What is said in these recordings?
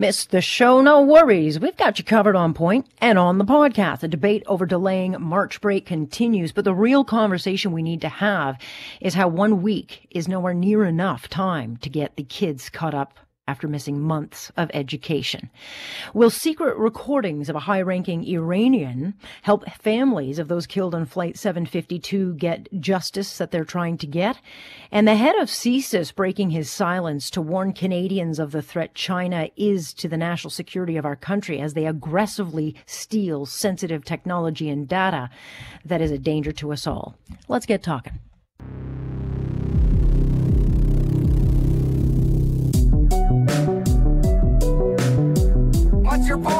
Missed the show? No worries. We've got you covered on point and on the podcast. The debate over delaying March break continues, but the real conversation we need to have is how one week is nowhere near enough time to get the kids caught up after missing months of education. Will secret recordings of a high ranking Iranian help families of those killed on Flight 752 get justice that they're trying to get? And the head of CSIS breaking his silence to warn Canadians of the threat China is to the national security of our country as they aggressively steal sensitive technology and data that is a danger to us all. Let's get talking.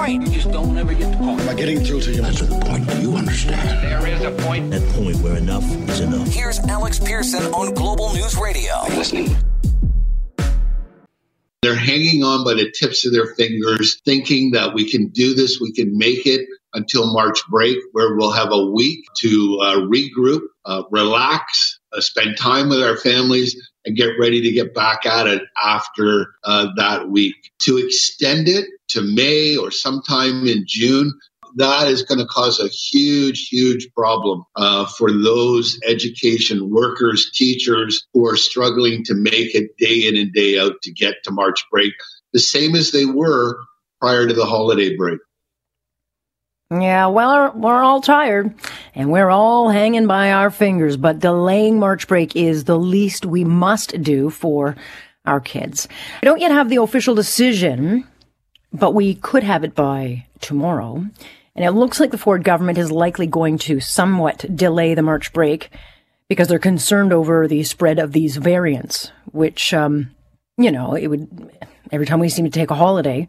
Point? You just don't ever get the point. Am I getting through to you? That's the point. Do you understand? There is a point. That point where enough is enough. Here's Alex Pearson on Global News Radio. Are you listening? They're hanging on by the tips of their fingers, thinking that we can do this, we can make it until March break, where we'll have a week to uh, regroup, uh, relax, uh, spend time with our families, and get ready to get back at it after uh, that week. To extend it to May or sometime in June, that is going to cause a huge, huge problem uh, for those education workers, teachers who are struggling to make it day in and day out to get to March break, the same as they were prior to the holiday break. Yeah, well, we're all tired and we're all hanging by our fingers, but delaying March break is the least we must do for our kids. I don't yet have the official decision, but we could have it by tomorrow. And it looks like the Ford government is likely going to somewhat delay the March break because they're concerned over the spread of these variants, which, um, you know, it would, every time we seem to take a holiday,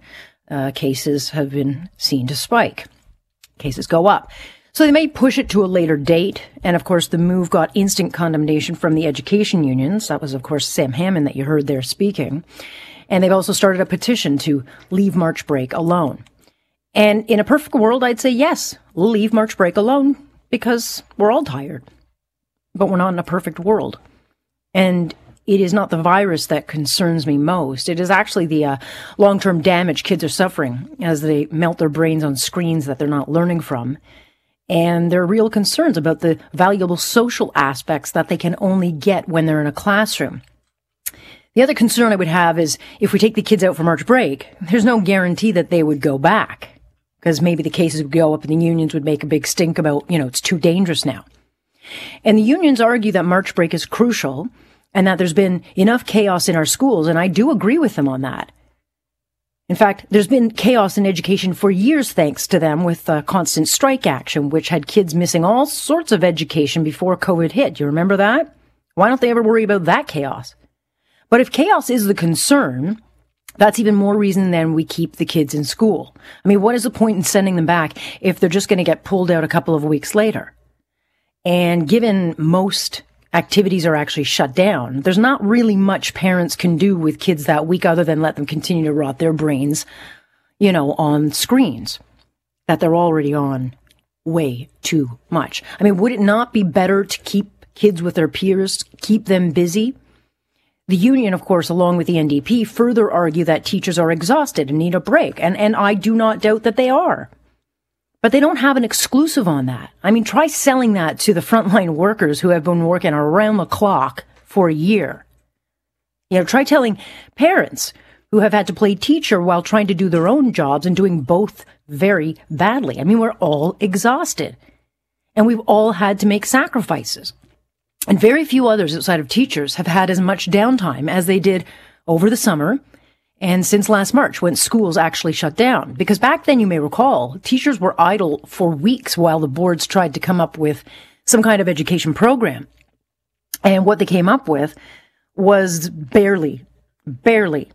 uh, cases have been seen to spike cases go up. So they may push it to a later date. And of course, the move got instant condemnation from the education unions. That was, of course, Sam Hammond that you heard there speaking. And they've also started a petition to leave March break alone. And in a perfect world, I'd say yes, leave March break alone because we're all tired. But we're not in a perfect world. And it is not the virus that concerns me most. It is actually the uh, long term damage kids are suffering as they melt their brains on screens that they're not learning from. And there are real concerns about the valuable social aspects that they can only get when they're in a classroom. The other concern I would have is if we take the kids out for March break, there's no guarantee that they would go back because maybe the cases would go up and the unions would make a big stink about, you know, it's too dangerous now. And the unions argue that March break is crucial and that there's been enough chaos in our schools. And I do agree with them on that. In fact, there's been chaos in education for years thanks to them with constant strike action, which had kids missing all sorts of education before COVID hit. You remember that? Why don't they ever worry about that chaos? But if chaos is the concern, that's even more reason than we keep the kids in school. I mean, what is the point in sending them back if they're just going to get pulled out a couple of weeks later? And given most activities are actually shut down. There's not really much parents can do with kids that week other than let them continue to rot their brains, you know, on screens that they're already on way too much. I mean, would it not be better to keep kids with their peers, keep them busy? The union, of course, along with the NDP, further argue that teachers are exhausted and need a break. And, and I do not doubt that they are. But they don't have an exclusive on that. I mean, try selling that to the frontline workers who have been working around the clock for a year. You know, try telling parents who have had to play teacher while trying to do their own jobs and doing both very badly. I mean, we're all exhausted and we've all had to make sacrifices. And very few others outside of teachers have had as much downtime as they did over the summer and since last March, when schools actually shut down. Because back then, you may recall, teachers were idle for weeks while the boards tried to come up with some kind of education program. And what they came up with was barely, barely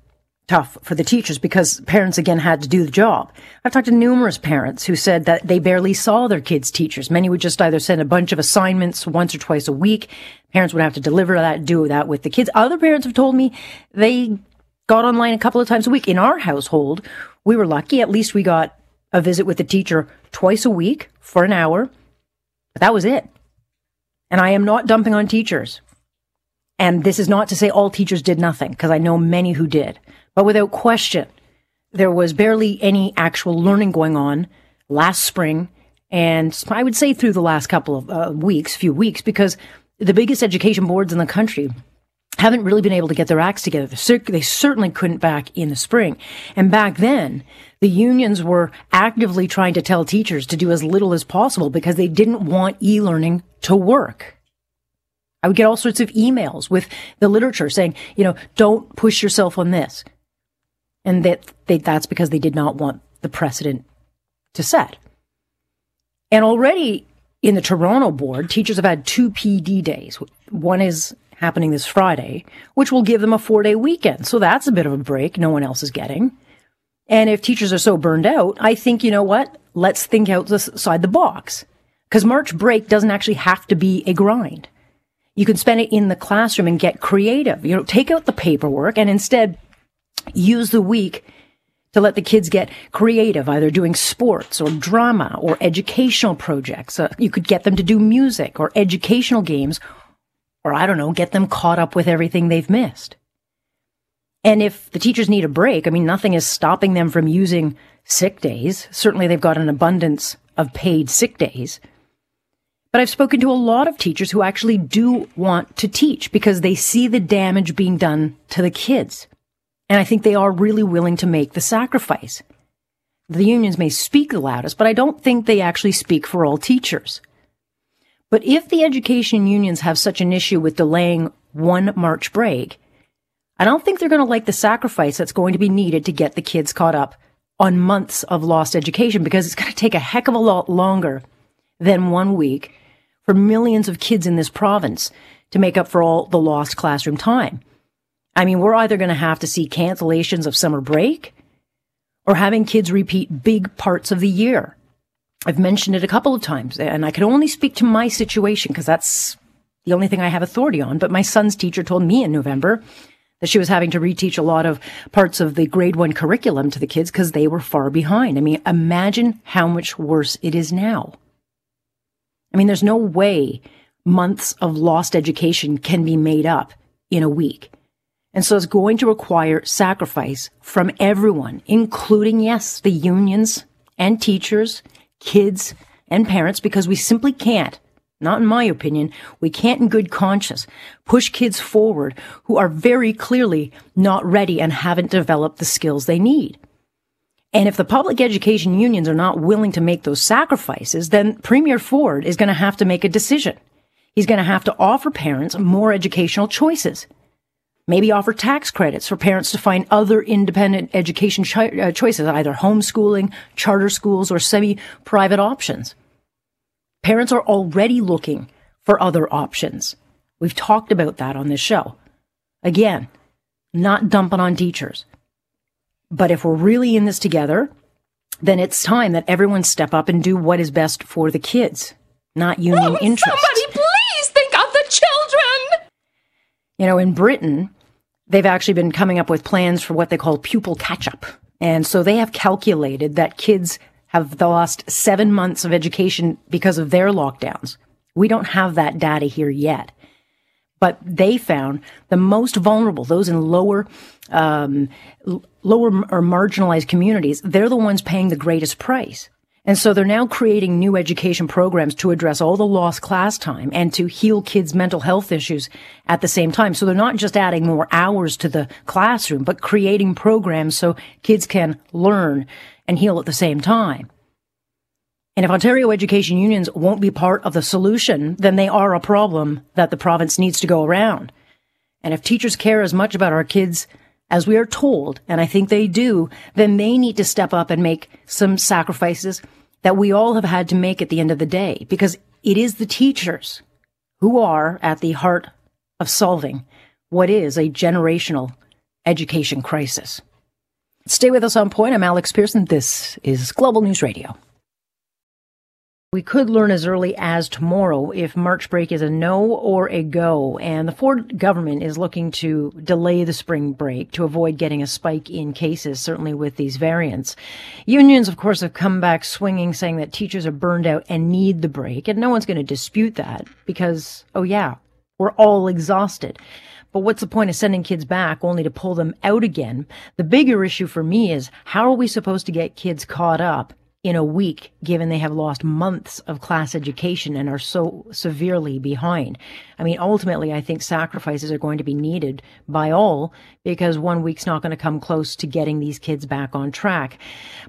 tough for the teachers because parents again had to do the job. I've talked to numerous parents who said that they barely saw their kids' teachers. Many would just either send a bunch of assignments once or twice a week. Parents would have to deliver that, do that with the kids. Other parents have told me they got online a couple of times a week. In our household, we were lucky. At least we got a visit with the teacher twice a week for an hour. But that was it. And I am not dumping on teachers. And this is not to say all teachers did nothing, because I know many who did. But without question, there was barely any actual learning going on last spring, and I would say through the last couple of uh, weeks, few weeks, because the biggest education boards in the country haven't really been able to get their acts together. They certainly couldn't back in the spring. And back then, the unions were actively trying to tell teachers to do as little as possible because they didn't want e-learning to work. I would get all sorts of emails with the literature saying, you know, don't push yourself on this. And that they, that's because they did not want the precedent to set. And already in the Toronto board, teachers have had two PD days. One is happening this Friday, which will give them a four day weekend. So that's a bit of a break no one else is getting. And if teachers are so burned out, I think, you know what? Let's think outside the box. Because March break doesn't actually have to be a grind. You can spend it in the classroom and get creative. You know, take out the paperwork and instead use the week to let the kids get creative, either doing sports or drama or educational projects. Uh, you could get them to do music or educational games or I don't know, get them caught up with everything they've missed. And if the teachers need a break, I mean, nothing is stopping them from using sick days. Certainly they've got an abundance of paid sick days. But I've spoken to a lot of teachers who actually do want to teach because they see the damage being done to the kids. And I think they are really willing to make the sacrifice. The unions may speak the loudest, but I don't think they actually speak for all teachers. But if the education unions have such an issue with delaying one March break, I don't think they're going to like the sacrifice that's going to be needed to get the kids caught up on months of lost education because it's going to take a heck of a lot longer than one week for millions of kids in this province to make up for all the lost classroom time. I mean, we're either going to have to see cancellations of summer break or having kids repeat big parts of the year. I've mentioned it a couple of times, and I can only speak to my situation because that's the only thing I have authority on. But my son's teacher told me in November that she was having to reteach a lot of parts of the grade one curriculum to the kids because they were far behind. I mean, imagine how much worse it is now. I mean, there's no way months of lost education can be made up in a week. And so it's going to require sacrifice from everyone, including, yes, the unions and teachers kids, and parents because we simply can't, not in my opinion, we can't in good conscience push kids forward who are very clearly not ready and haven't developed the skills they need. And if the public education unions are not willing to make those sacrifices, then Premier Ford is going to have to make a decision. He's going to have to offer parents more educational choices. Maybe offer tax credits for parents to find other independent education cho- uh, choices, either homeschooling, charter schools, or semi-private options. Parents are already looking for other options. We've talked about that on this show. Again, not dumping on teachers. But if we're really in this together, then it's time that everyone step up and do what is best for the kids, not union oh, interests. Somebody please think of the children! You know, in Britain, they've actually been coming up with plans for what they call pupil catch up. And so they have calculated that kids have lost seven months of education because of their lockdowns. We don't have that data here yet. But they found the most vulnerable, those in lower, um, lower or marginalized communities, they're the ones paying the greatest price. And so they're now creating new education programs to address all the lost class time and to heal kids' mental health issues at the same time. So they're not just adding more hours to the classroom, but creating programs so kids can learn and heal at the same time. And if Ontario education unions won't be part of the solution, then they are a problem that the province needs to go around. And if teachers care as much about our kids as we are told, and I think they do, then they need to step up and make some sacrifices that we all have had to make at the end of the day, because it is the teachers who are at the heart of solving what is a generational education crisis. Stay with us on point. I'm Alex Pearson. This is Global News Radio. We could learn as early as tomorrow if March break is a no or a go. And the Ford government is looking to delay the spring break to avoid getting a spike in cases, certainly with these variants. Unions, of course, have come back swinging, saying that teachers are burned out and need the break. And no one's going to dispute that because, oh yeah, we're all exhausted. But what's the point of sending kids back only to pull them out again? The bigger issue for me is how are we supposed to get kids caught up in a week, given they have lost months of class education and are so severely behind. I mean, ultimately, I think sacrifices are going to be needed by all because one week's not going to come close to getting these kids back on track.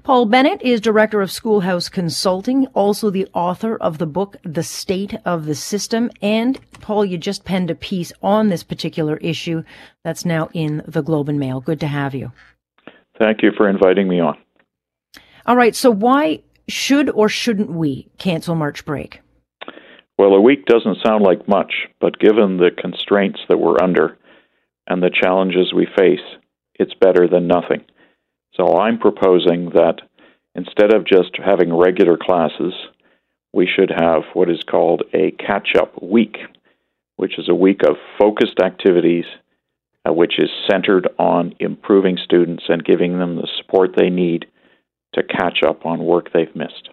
Paul Bennett is director of Schoolhouse Consulting, also the author of the book, The State of the System. And Paul, you just penned a piece on this particular issue that's now in the Globe and Mail. Good to have you. Thank you for inviting me on. All right. So why should or shouldn't we cancel March break? Well, a week doesn't sound like much, but given the constraints that we're under and the challenges we face, it's better than nothing. So I'm proposing that instead of just having regular classes, we should have what is called a catch up week, which is a week of focused activities, uh, which is centered on improving students and giving them the support they need to catch up on work they've missed.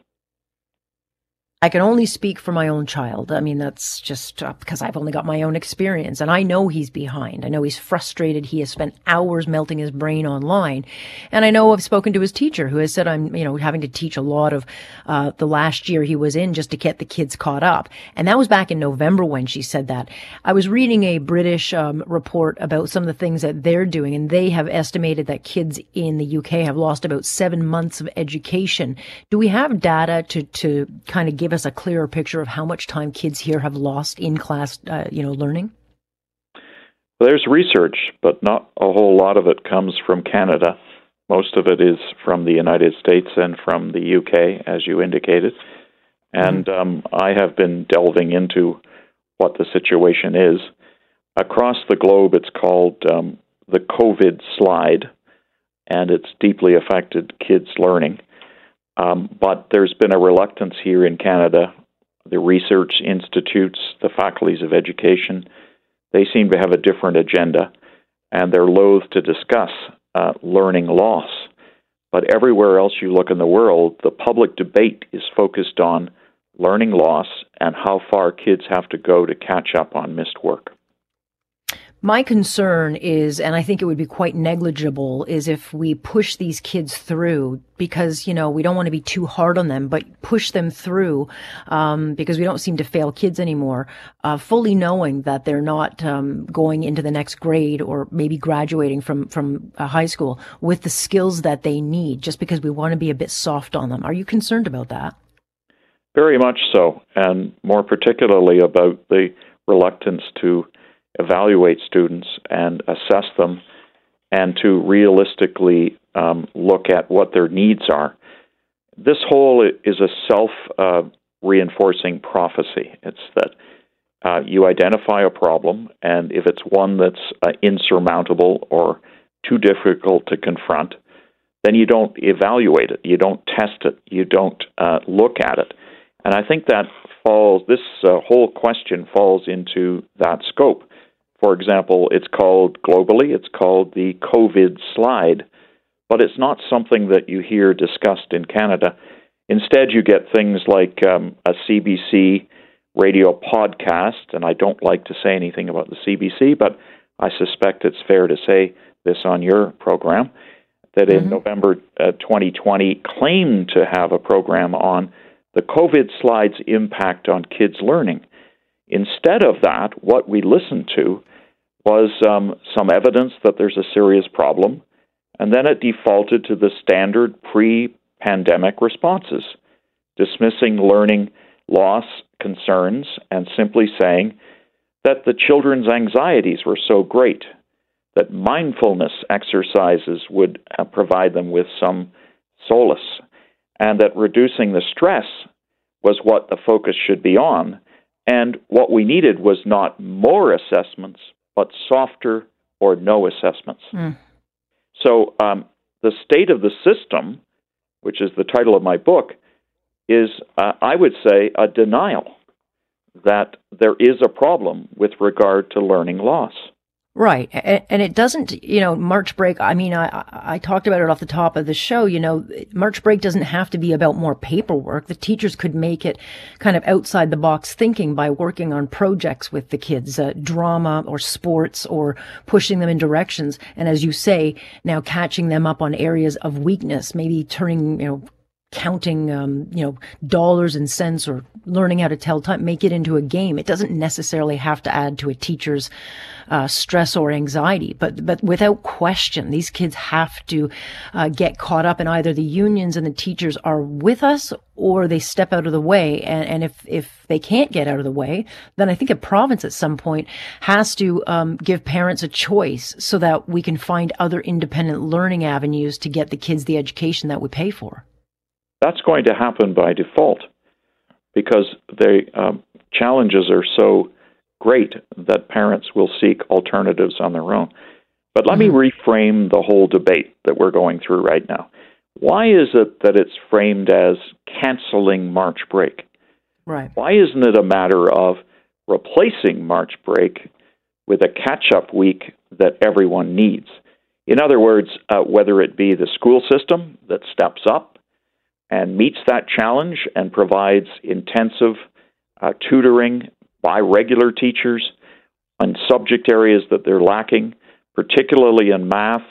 I can only speak for my own child. I mean, that's just uh, because I've only got my own experience and I know he's behind. I know he's frustrated. He has spent hours melting his brain online. And I know I've spoken to his teacher who has said I'm, you know, having to teach a lot of, uh, the last year he was in just to get the kids caught up. And that was back in November when she said that. I was reading a British, um, report about some of the things that they're doing and they have estimated that kids in the UK have lost about seven months of education. Do we have data to, to kind of give give us a clearer picture of how much time kids here have lost in class, uh, you know, learning? There's research, but not a whole lot of it comes from Canada. Most of it is from the United States and from the UK, as you indicated. And mm-hmm. um, I have been delving into what the situation is. Across the globe, it's called um, the COVID slide, and it's deeply affected kids' learning. Um, but there's been a reluctance here in Canada. The research institutes, the faculties of education, they seem to have a different agenda, and they're loath to discuss uh, learning loss. But everywhere else you look in the world, the public debate is focused on learning loss and how far kids have to go to catch up on missed work. My concern is, and I think it would be quite negligible, is if we push these kids through because, you know, we don't want to be too hard on them, but push them through, um, because we don't seem to fail kids anymore, uh, fully knowing that they're not, um, going into the next grade or maybe graduating from, from high school with the skills that they need just because we want to be a bit soft on them. Are you concerned about that? Very much so, and more particularly about the reluctance to evaluate students and assess them and to realistically um, look at what their needs are. This whole is a self uh, reinforcing prophecy. It's that uh, you identify a problem, and if it's one that's uh, insurmountable or too difficult to confront, then you don't evaluate it, you don't test it, you don't uh, look at it. And I think that falls, this uh, whole question falls into that scope. For example, it's called globally, it's called the COVID slide, but it's not something that you hear discussed in Canada. Instead, you get things like um, a CBC radio podcast, and I don't like to say anything about the CBC, but I suspect it's fair to say this on your program that in mm-hmm. November uh, 2020 claimed to have a program on the COVID slide's impact on kids' learning. Instead of that, what we listened to was um, some evidence that there's a serious problem, and then it defaulted to the standard pre pandemic responses, dismissing learning loss concerns and simply saying that the children's anxieties were so great that mindfulness exercises would uh, provide them with some solace, and that reducing the stress was what the focus should be on. And what we needed was not more assessments, but softer or no assessments. Mm. So, um, the state of the system, which is the title of my book, is, uh, I would say, a denial that there is a problem with regard to learning loss. Right. And it doesn't, you know, March break. I mean, I, I talked about it off the top of the show. You know, March break doesn't have to be about more paperwork. The teachers could make it kind of outside the box thinking by working on projects with the kids, uh, drama or sports or pushing them in directions. And as you say, now catching them up on areas of weakness, maybe turning, you know, counting, um, you know, dollars and cents or learning how to tell time, make it into a game. It doesn't necessarily have to add to a teacher's uh, stress or anxiety, but but without question, these kids have to uh, get caught up, and either the unions and the teachers are with us or they step out of the way. And, and if if they can't get out of the way, then I think a province at some point has to um, give parents a choice so that we can find other independent learning avenues to get the kids the education that we pay for. That's going to happen by default because the um, challenges are so great that parents will seek alternatives on their own. But let mm-hmm. me reframe the whole debate that we're going through right now. Why is it that it's framed as canceling March break? Right. Why isn't it a matter of replacing March break with a catch up week that everyone needs? In other words, uh, whether it be the school system that steps up and meets that challenge and provides intensive uh, tutoring by regular teachers on subject areas that they're lacking, particularly in math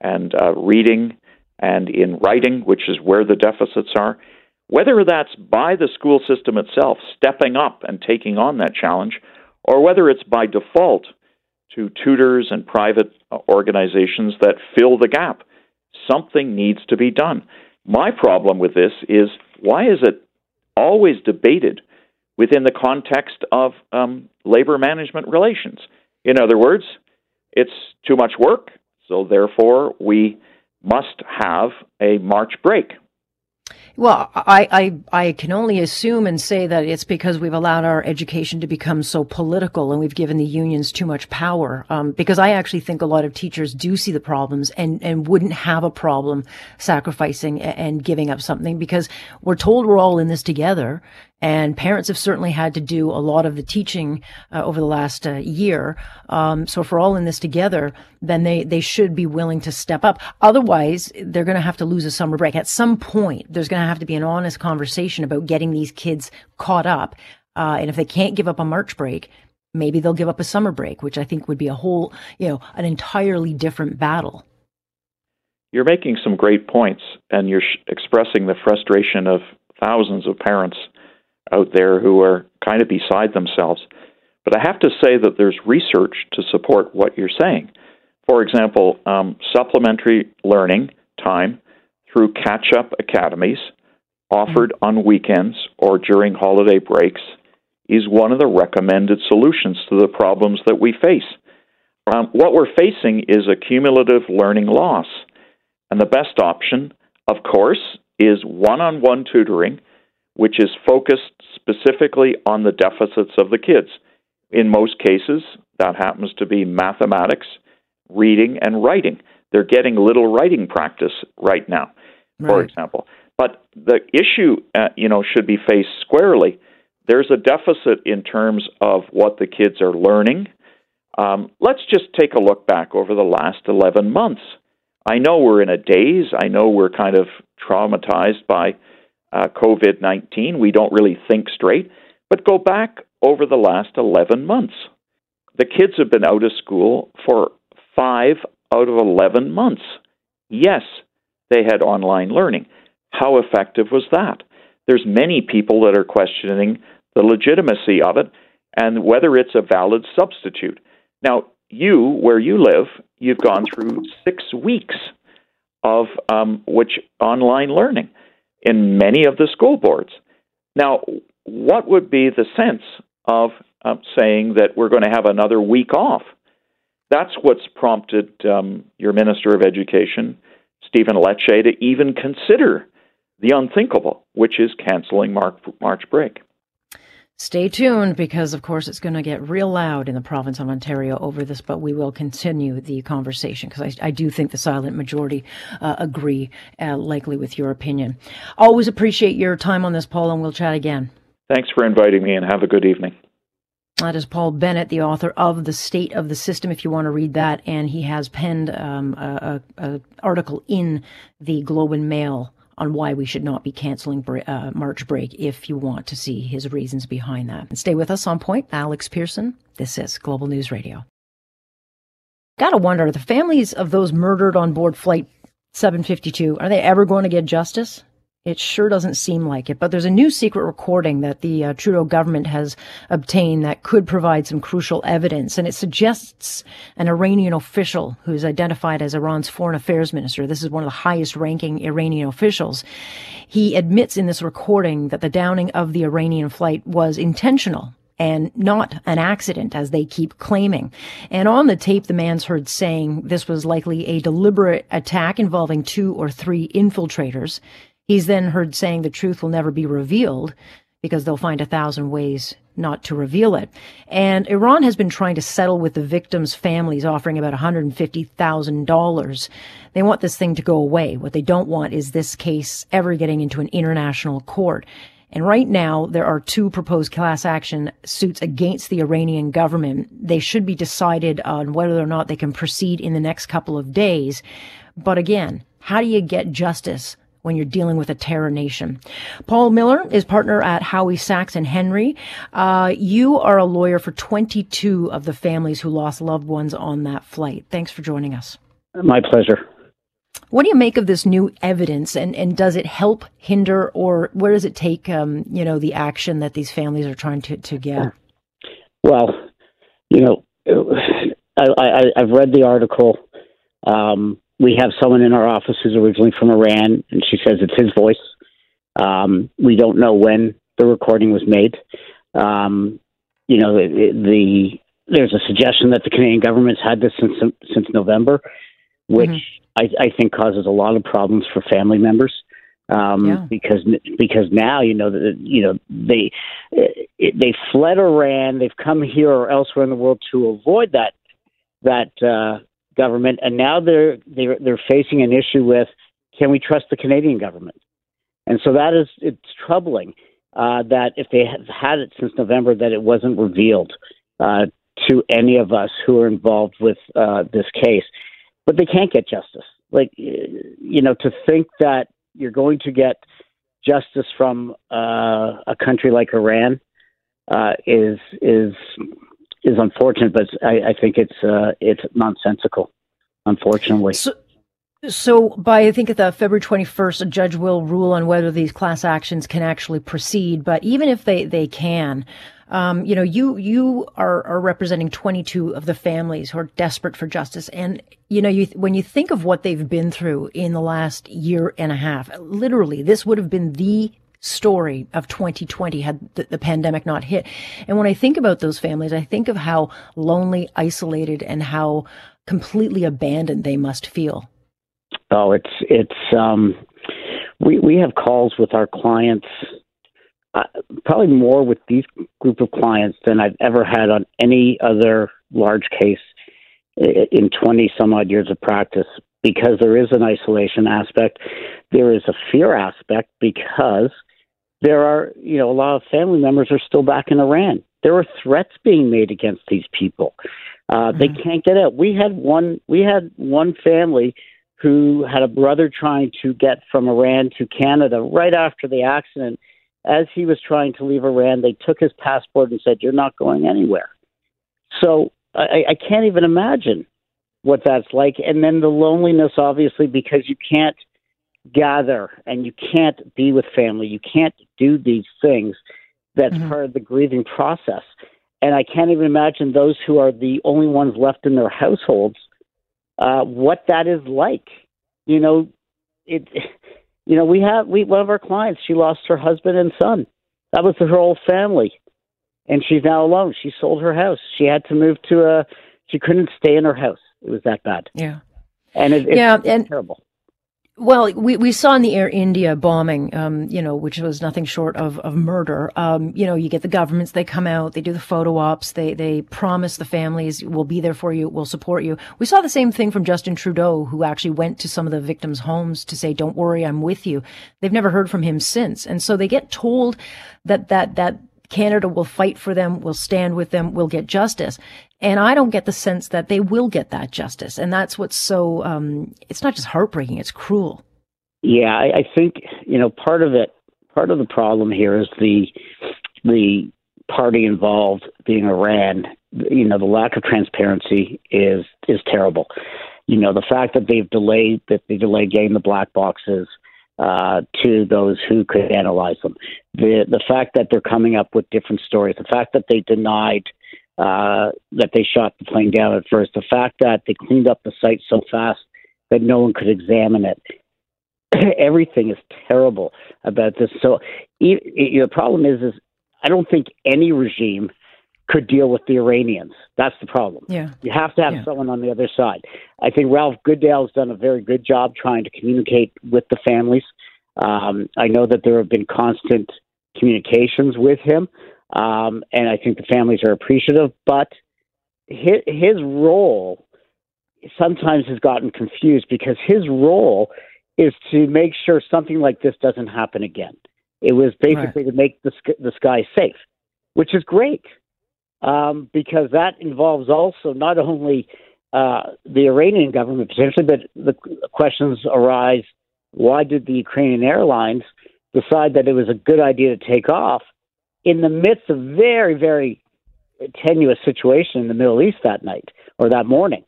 and uh, reading and in writing, which is where the deficits are. Whether that's by the school system itself stepping up and taking on that challenge, or whether it's by default to tutors and private uh, organizations that fill the gap, something needs to be done. My problem with this is why is it always debated within the context of um, labor management relations? In other words, it's too much work, so therefore we must have a March break. Well, I, I, I can only assume and say that it's because we've allowed our education to become so political and we've given the unions too much power. Um, because I actually think a lot of teachers do see the problems and, and wouldn't have a problem sacrificing and giving up something because we're told we're all in this together and parents have certainly had to do a lot of the teaching uh, over the last uh, year. Um, so if we're all in this together, then they, they should be willing to step up. Otherwise, they're going to have to lose a summer break. At some point, there's going to have to be an honest conversation about getting these kids caught up. Uh, and if they can't give up a March break, maybe they'll give up a summer break, which I think would be a whole, you know, an entirely different battle. You're making some great points, and you're sh- expressing the frustration of thousands of parents out there who are kind of beside themselves. But I have to say that there's research to support what you're saying. For example, um, supplementary learning time through catch up academies offered on weekends or during holiday breaks is one of the recommended solutions to the problems that we face. Um, what we're facing is a cumulative learning loss. And the best option, of course, is one on one tutoring which is focused specifically on the deficits of the kids. In most cases, that happens to be mathematics, reading, and writing. They're getting little writing practice right now, right. for example. But the issue, uh, you know, should be faced squarely. There's a deficit in terms of what the kids are learning. Um, let's just take a look back over the last 11 months. I know we're in a daze. I know we're kind of traumatized by uh, COVID 19. We don't really think straight. But go back over the last 11 months. The kids have been out of school for five out of 11 months. Yes, they had online learning. How effective was that? There's many people that are questioning the legitimacy of it and whether it's a valid substitute. Now, you, where you live, you've gone through six weeks of um, which online learning in many of the school boards. Now, what would be the sense of uh, saying that we're going to have another week off? That's what's prompted um, your Minister of Education, Stephen Lecce, to even consider the unthinkable, which is canceling March break. Stay tuned because, of course, it's going to get real loud in the province of Ontario over this, but we will continue the conversation because I, I, do think the silent majority uh, agree, uh, likely with your opinion. Always appreciate your time on this, Paul, and we'll chat again. Thanks for inviting me and have a good evening. That is Paul Bennett, the author of The State of the System, if you want to read that. And he has penned um, a, a, a, article in the Globe and Mail on why we should not be canceling uh, March break if you want to see his reasons behind that. And stay with us on point. Alex Pearson. This is Global News Radio. Gotta wonder, the families of those murdered on board Flight 752, are they ever going to get justice? It sure doesn't seem like it. But there's a new secret recording that the uh, Trudeau government has obtained that could provide some crucial evidence. And it suggests an Iranian official who is identified as Iran's foreign affairs minister. This is one of the highest ranking Iranian officials. He admits in this recording that the downing of the Iranian flight was intentional and not an accident as they keep claiming. And on the tape, the man's heard saying this was likely a deliberate attack involving two or three infiltrators. He's then heard saying the truth will never be revealed because they'll find a thousand ways not to reveal it. And Iran has been trying to settle with the victims' families, offering about $150,000. They want this thing to go away. What they don't want is this case ever getting into an international court. And right now, there are two proposed class action suits against the Iranian government. They should be decided on whether or not they can proceed in the next couple of days. But again, how do you get justice when you're dealing with a terror nation. Paul Miller is partner at Howie Sacks and Henry. Uh, you are a lawyer for 22 of the families who lost loved ones on that flight. Thanks for joining us. My pleasure. What do you make of this new evidence, and, and does it help, hinder, or where does it take, um, you know, the action that these families are trying to, to get? Well, you know, I, I, I've read the article. Um, we have someone in our office who's originally from Iran, and she says it's his voice. Um, we don't know when the recording was made. Um, you know, the, the, there's a suggestion that the Canadian government's had this since since November, which mm-hmm. I, I think causes a lot of problems for family members. Um, yeah. because because now you know that you know they they fled Iran, they've come here or elsewhere in the world to avoid that that uh, government, and now they're they're they're facing an issue with can we trust the Canadian government? And so that is it's troubling uh, that if they have had it since November, that it wasn't revealed uh, to any of us who are involved with uh, this case. But they can't get justice. Like you know, to think that you're going to get justice from uh, a country like Iran uh, is is is unfortunate, but I, I think it's uh, it's nonsensical, unfortunately. So, so by I think at the February 21st, a judge will rule on whether these class actions can actually proceed. But even if they, they can, um, you know, you you are, are representing 22 of the families who are desperate for justice, and you know, you when you think of what they've been through in the last year and a half, literally, this would have been the story of 2020 had the, the, pandemic not hit. And when I think about those families, I think of how lonely, isolated, and how completely abandoned they must feel. Oh, it's it's um, we we have calls with our clients. Uh, probably more with these group of clients than I've ever had on any other large case in 20 some odd years of practice because there is an isolation aspect. There is a fear aspect because there are, you know, a lot of family members are still back in Iran. There are threats being made against these people. Uh, mm-hmm. They can't get out. We had one. We had one family who had a brother trying to get from Iran to Canada right after the accident. As he was trying to leave Iran, they took his passport and said, "You're not going anywhere." So I, I can't even imagine what that's like. And then the loneliness, obviously, because you can't gather and you can't be with family. You can't do these things. That's mm-hmm. part of the grieving process. And I can't even imagine those who are the only ones left in their households, uh, what that is like. You know, it. You know, we have we one of our clients. She lost her husband and son. That was her whole family, and she's now alone. She sold her house. She had to move to a. She couldn't stay in her house. It was that bad. Yeah, and it, it's, yeah, and terrible. Well, we, we saw in the Air India bombing, um, you know, which was nothing short of, of murder. Um, you know, you get the governments, they come out, they do the photo ops, they, they promise the families, we'll be there for you, we'll support you. We saw the same thing from Justin Trudeau, who actually went to some of the victims' homes to say, don't worry, I'm with you. They've never heard from him since. And so they get told that, that, that Canada will fight for them, will stand with them, will get justice. And I don't get the sense that they will get that justice. And that's what's so, um, it's not just heartbreaking, it's cruel. Yeah, I, I think, you know, part of it, part of the problem here is the, the party involved being Iran. You know, the lack of transparency is, is terrible. You know, the fact that they've delayed, that they delayed getting the black boxes, uh, to those who could analyze them. The the fact that they're coming up with different stories, the fact that they denied uh, that they shot the plane down at first, the fact that they cleaned up the site so fast that no one could examine it. Everything is terrible about this. So it, it, the problem is, is I don't think any regime could deal with the Iranians. That's the problem. Yeah. You have to have yeah. someone on the other side. I think Ralph Goodale has done a very good job trying to communicate with the families. Um, I know that there have been constant communications with him, um, and I think the families are appreciative. But his, his role sometimes has gotten confused because his role is to make sure something like this doesn't happen again. It was basically right. to make the, the sky safe, which is great um, because that involves also not only uh, the Iranian government potentially, but the questions arise: Why did the Ukrainian airlines decide that it was a good idea to take off in the midst of very, very tenuous situation in the Middle East that night or that morning?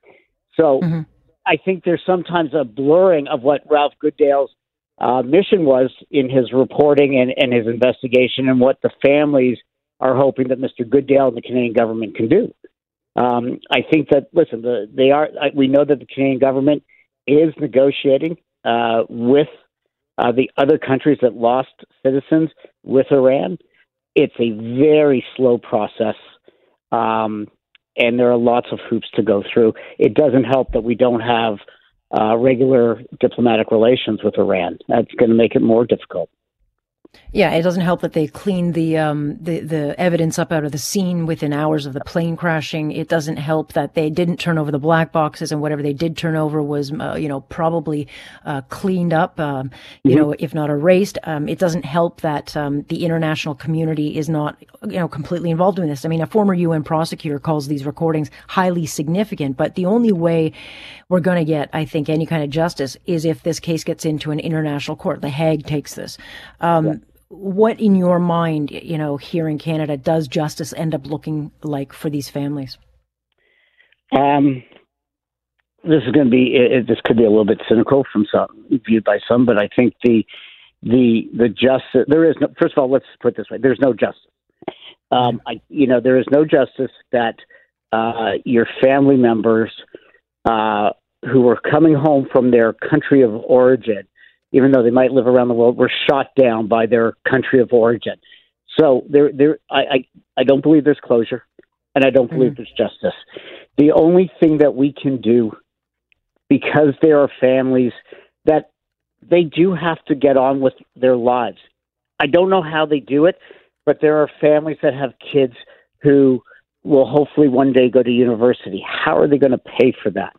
So, mm-hmm. I think there's sometimes a blurring of what Ralph Goodale's uh, mission was in his reporting and, and his investigation, and what the families are hoping that Mr. Goodale and the Canadian government can do. Um, I think that listen, the, they are. We know that the Canadian government is negotiating uh, with uh, the other countries that lost citizens with Iran. It's a very slow process, um, and there are lots of hoops to go through. It doesn't help that we don't have uh, regular diplomatic relations with Iran. That's going to make it more difficult. Yeah, it doesn't help that they cleaned the um, the the evidence up out of the scene within hours of the plane crashing. It doesn't help that they didn't turn over the black boxes, and whatever they did turn over was, uh, you know, probably uh, cleaned up, um, you mm-hmm. know, if not erased. Um, it doesn't help that um, the international community is not, you know, completely involved in this. I mean, a former UN prosecutor calls these recordings highly significant, but the only way we're going to get, I think, any kind of justice is if this case gets into an international court. The Hague takes this. Um, yeah what in your mind, you know, here in Canada, does justice end up looking like for these families? Um, this is going to be it, this could be a little bit cynical from some viewed by some, but I think the the the justice there is no. First of all, let's put it this way: there's no justice. Um, I, you know, there is no justice that uh, your family members uh, who were coming home from their country of origin even though they might live around the world, were shot down by their country of origin. So there, there, I, I, I don't believe there's closure, and I don't believe mm-hmm. there's justice. The only thing that we can do, because there are families that they do have to get on with their lives. I don't know how they do it, but there are families that have kids who will hopefully one day go to university. How are they going to pay for that?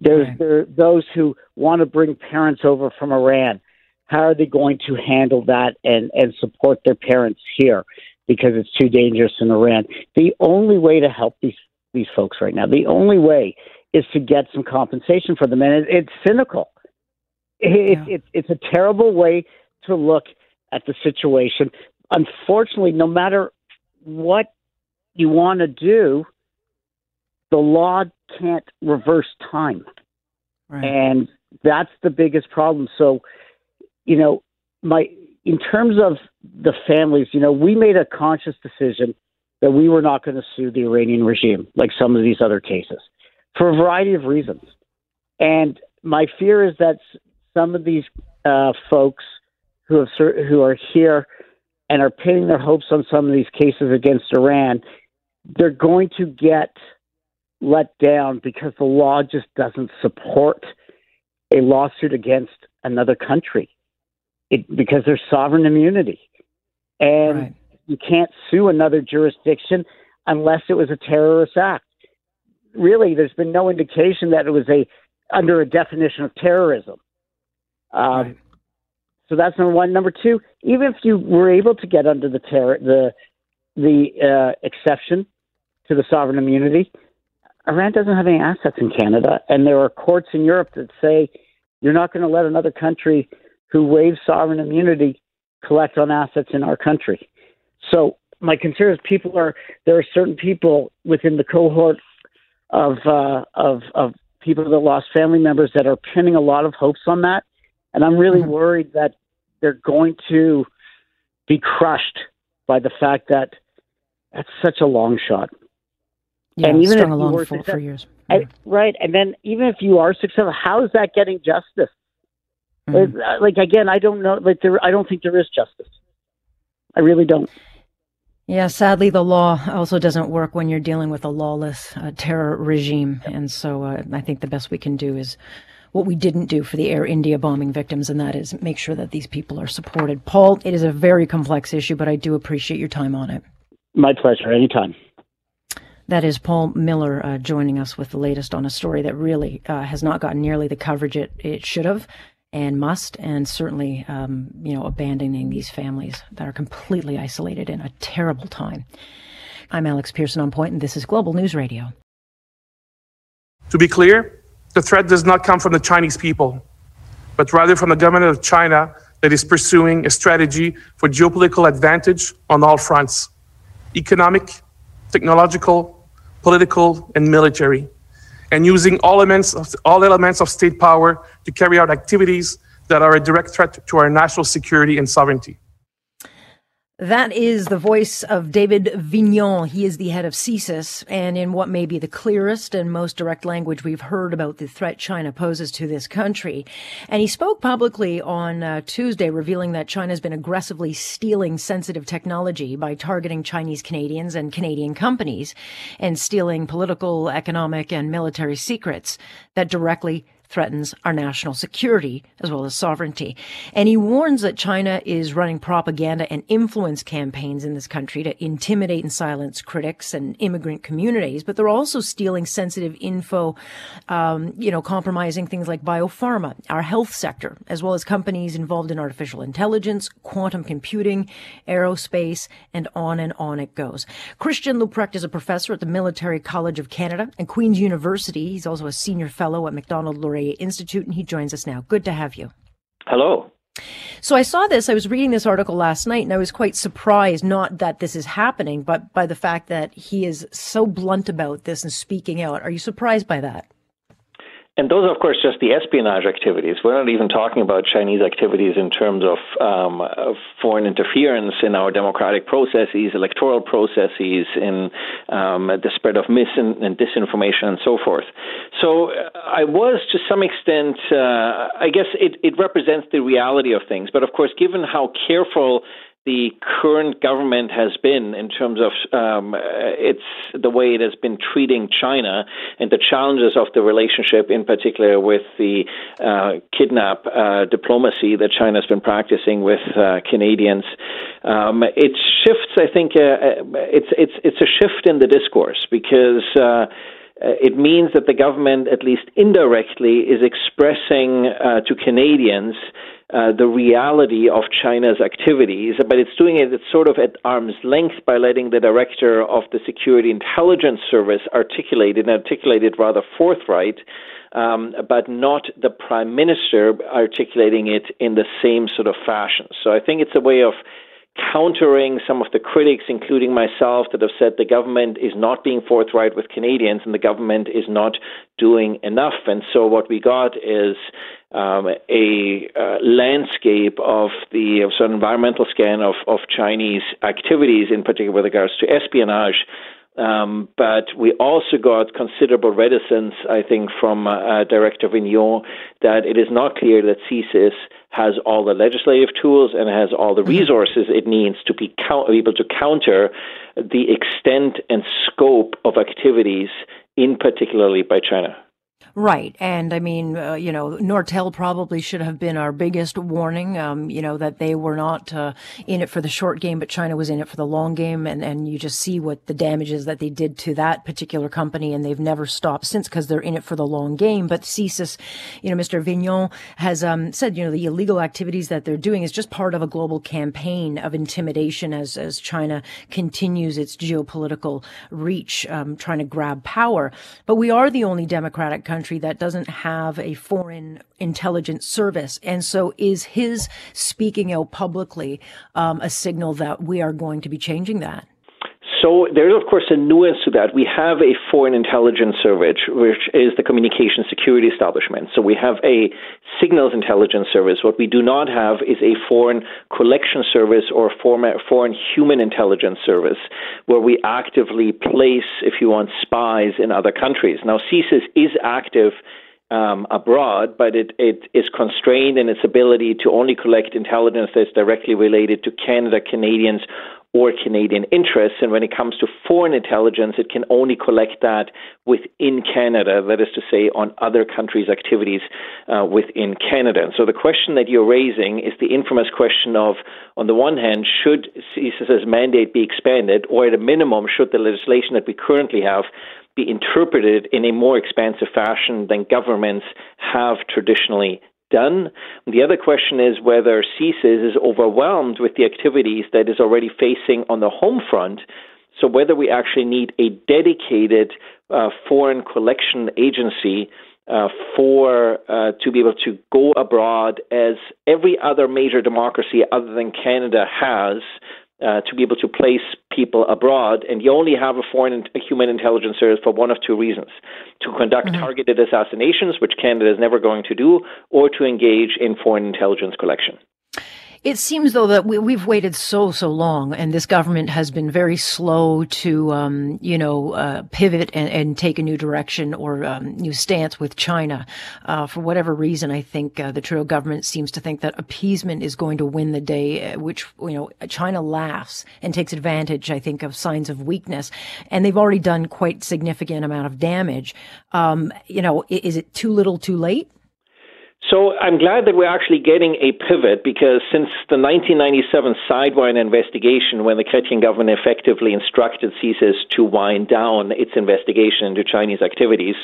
There's right. there those who want to bring parents over from Iran. How are they going to handle that and, and support their parents here because it's too dangerous in Iran? The only way to help these these folks right now, the only way is to get some compensation for them, and it, it's cynical. It, yeah. it, it's a terrible way to look at the situation. Unfortunately, no matter what you want to do, the law can't reverse time. Right. And that's the biggest problem. So, you know, my in terms of the families, you know, we made a conscious decision that we were not going to sue the Iranian regime like some of these other cases for a variety of reasons. And my fear is that some of these uh, folks who have who are here and are pinning their hopes on some of these cases against Iran, they're going to get let down because the law just doesn't support a lawsuit against another country it, because there's sovereign immunity. And right. you can't sue another jurisdiction unless it was a terrorist act. Really, there's been no indication that it was a under a definition of terrorism. Um, right. So that's number one. Number two, even if you were able to get under the terror, the the uh, exception to the sovereign immunity, Iran doesn't have any assets in Canada, and there are courts in Europe that say you're not going to let another country who waives sovereign immunity collect on assets in our country. So my concern is people are there are certain people within the cohort of uh, of of people that lost family members that are pinning a lot of hopes on that, and I'm really mm-hmm. worried that they're going to be crushed by the fact that that's such a long shot. Yeah, and even if you were for, for years, and, right? And then even if you are successful, how is that getting justice? Mm-hmm. Like, like again, I don't know. Like there, I don't think there is justice. I really don't. Yeah, sadly, the law also doesn't work when you're dealing with a lawless uh, terror regime. And so uh, I think the best we can do is what we didn't do for the Air India bombing victims, and that is make sure that these people are supported. Paul, it is a very complex issue, but I do appreciate your time on it. My pleasure. Anytime. That is Paul Miller uh, joining us with the latest on a story that really uh, has not gotten nearly the coverage it, it should have and must, and certainly, um, you know, abandoning these families that are completely isolated in a terrible time. I'm Alex Pearson on point, and this is Global News Radio. To be clear, the threat does not come from the Chinese people, but rather from the government of China that is pursuing a strategy for geopolitical advantage on all fronts economic, technological, political, and military and using all elements of, all elements of state power to carry out activities that are a direct threat to our national security and sovereignty. That is the voice of David Vigneault. He is the head of CSIS, and in what may be the clearest and most direct language we've heard about the threat China poses to this country. And he spoke publicly on uh, Tuesday, revealing that China has been aggressively stealing sensitive technology by targeting Chinese Canadians and Canadian companies and stealing political, economic, and military secrets that directly threatens our national security as well as sovereignty. And he warns that China is running propaganda and influence campaigns in this country to intimidate and silence critics and immigrant communities, but they're also stealing sensitive info, um, you know, compromising things like biopharma, our health sector, as well as companies involved in artificial intelligence, quantum computing, aerospace, and on and on it goes. Christian Leuprecht is a professor at the Military College of Canada and Queen's University. He's also a senior fellow at Macdonald Laurier Institute, and he joins us now. Good to have you. Hello. So I saw this. I was reading this article last night, and I was quite surprised. Not that this is happening, but by the fact that he is so blunt about this and speaking out. Are you surprised by that? And those are, of course, just the espionage activities. We're not even talking about Chinese activities in terms of, um, of foreign interference in our democratic processes, electoral processes, in um, the spread of mis and disinformation, and so forth. So uh, I was, to some extent, uh, I guess it, it represents the reality of things. But of course, given how careful the current government has been in terms of um, its the way it has been treating China and the challenges of the relationship, in particular with the uh, kidnap uh, diplomacy that China has been practicing with uh, Canadians. Um, it shifts, I think, uh, uh, it's it's it's a shift in the discourse because. Uh, it means that the government, at least indirectly, is expressing to Canadians uh, the reality of China's activities, but it's doing it it's sort of at arm's length by letting the director of the Security Intelligence Service articulate it and articulate it rather forthright. Um, but not the prime minister articulating it in the same sort of fashion. So I think it's a way of countering some of the critics, including myself, that have said the government is not being forthright with Canadians and the government is not doing enough. And so what we got is um, a uh, landscape of the of sort of environmental scan of, of Chinese activities, in particular with regards to espionage. Um, but we also got considerable reticence, I think, from uh, Director Vigneault that it is not clear that CSIS has all the legislative tools and has all the mm-hmm. resources it needs to be count- able to counter the extent and scope of activities, in particularly by China. Right. And I mean, uh, you know, Nortel probably should have been our biggest warning, um, you know, that they were not uh, in it for the short game, but China was in it for the long game. And, and you just see what the damages that they did to that particular company. And they've never stopped since because they're in it for the long game. But CSIS, you know, Mr. Vigneault has um, said, you know, the illegal activities that they're doing is just part of a global campaign of intimidation as, as China continues its geopolitical reach, um, trying to grab power. But we are the only democratic country that doesn't have a foreign intelligence service. And so is his speaking out publicly um, a signal that we are going to be changing that? So there's of course a nuance to that. We have a foreign intelligence service, which is the communication security establishment. So we have a signals intelligence service. What we do not have is a foreign collection service or foreign human intelligence service where we actively place, if you want, spies in other countries. Now, CSIS is active um, abroad, but it, it is constrained in its ability to only collect intelligence that's directly related to Canada, Canadians, or Canadian interests. And when it comes to foreign intelligence, it can only collect that within Canada, that is to say, on other countries' activities uh, within Canada. And so the question that you're raising is the infamous question of, on the one hand, should CSIS's mandate be expanded, or at a minimum, should the legislation that we currently have be interpreted in a more expansive fashion than governments have traditionally done. The other question is whether CSIS is overwhelmed with the activities that is already facing on the home front. So whether we actually need a dedicated uh, foreign collection agency uh, for uh, to be able to go abroad as every other major democracy other than Canada has uh, to be able to place people abroad, and you only have a foreign a human intelligence service for one of two reasons: to conduct mm-hmm. targeted assassinations, which Canada is never going to do, or to engage in foreign intelligence collection. It seems though that we, have waited so so long, and this government has been very slow to, um, you know, uh, pivot and, and, take a new direction or um, new stance with China. Uh, for whatever reason, I think uh, the Trudeau government seems to think that appeasement is going to win the day, uh, which you know China laughs and takes advantage. I think of signs of weakness, and they've already done quite significant amount of damage. Um, you know, is it too little, too late? So I'm glad that we're actually getting a pivot because since the 1997 Sidewinder investigation, when the Chrétien government effectively instructed CSIS to wind down its investigation into Chinese activities,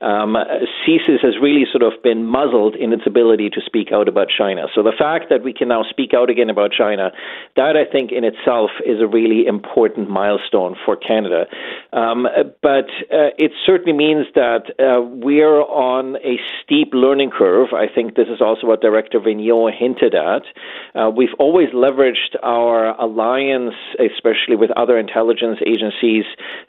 um, CSIS has really sort of been muzzled in its ability to speak out about China. So the fact that we can now speak out again about China, that I think in itself is a really important milestone for Canada. Um, but uh, it certainly means that uh, we're on a steep learning curve. Think this is also what Director Vigneault hinted at. Uh, we've always leveraged our alliance, especially with other intelligence agencies,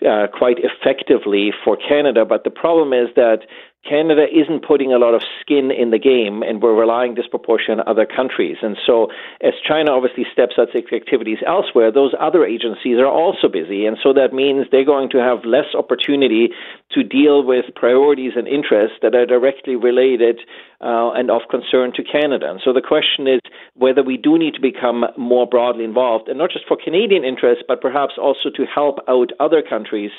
uh, quite effectively for Canada. But the problem is that Canada isn't putting a lot of skin in the game, and we're relying disproportionately on other countries. And so, as China obviously steps up its activities elsewhere, those other agencies are also busy. And so that means they're going to have less opportunity to deal with priorities and interests that are directly related uh, and of concern to Canada. And so the question is whether we do need to become more broadly involved, and not just for Canadian interests, but perhaps also to help out other countries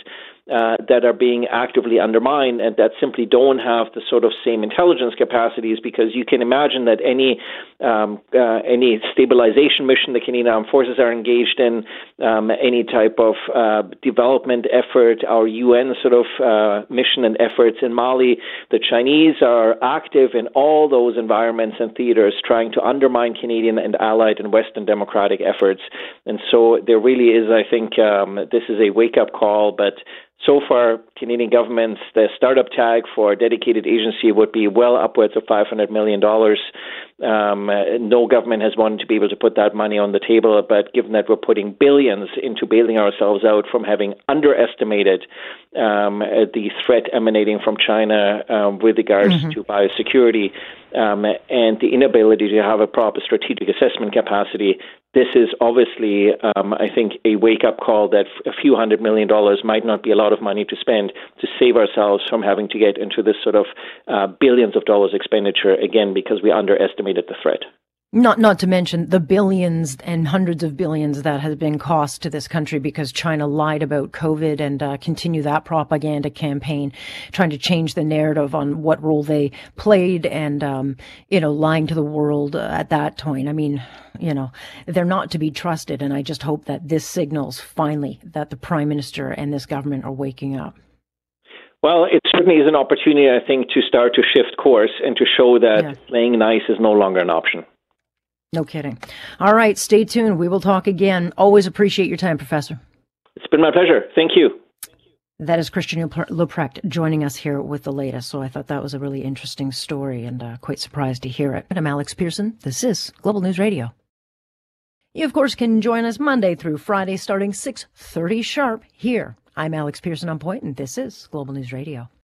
uh, that are being actively undermined and that simply don't have the sort of same intelligence capacities because you can imagine that any um, uh, any stabilization mission the Canadian Armed Forces are engaged in, um, any type of uh, development effort, our UN sort of uh, mission and efforts in Mali, the Chinese are active in all those environments and theaters trying to undermine Canadian and Allied and Western democratic efforts. And so there really is, I think, um, this is a wake up call, but so far, Canadian governments, the startup tag for a dedicated agency would be well upwards of $500 million. Um, no government has wanted to be able to put that money on the table, but given that we're putting billions into bailing ourselves out from having underestimated um, the threat emanating from China um, with regards mm-hmm. to biosecurity um, and the inability to have a proper strategic assessment capacity, this is obviously, um, I think, a wake up call that a few hundred million dollars might not be a lot of money to spend to save ourselves from having to get into this sort of uh, billions of dollars expenditure again because we underestimated the threat. Not, not to mention the billions and hundreds of billions that has been cost to this country because China lied about COVID and uh, continue that propaganda campaign, trying to change the narrative on what role they played and, um, you know, lying to the world uh, at that point. I mean, you know, they're not to be trusted. And I just hope that this signals finally that the prime minister and this government are waking up. Well, it certainly is an opportunity, I think, to start to shift course and to show that yeah. playing nice is no longer an option. No kidding. All right, stay tuned. We will talk again. Always appreciate your time, Professor. It's been my pleasure. Thank you. That is Christian Leuprecht joining us here with the latest. So I thought that was a really interesting story and uh, quite surprised to hear it. I'm Alex Pearson. This is Global News Radio. You, of course, can join us Monday through Friday starting 6.30 sharp here. I'm Alex Pearson on point, and this is Global News Radio.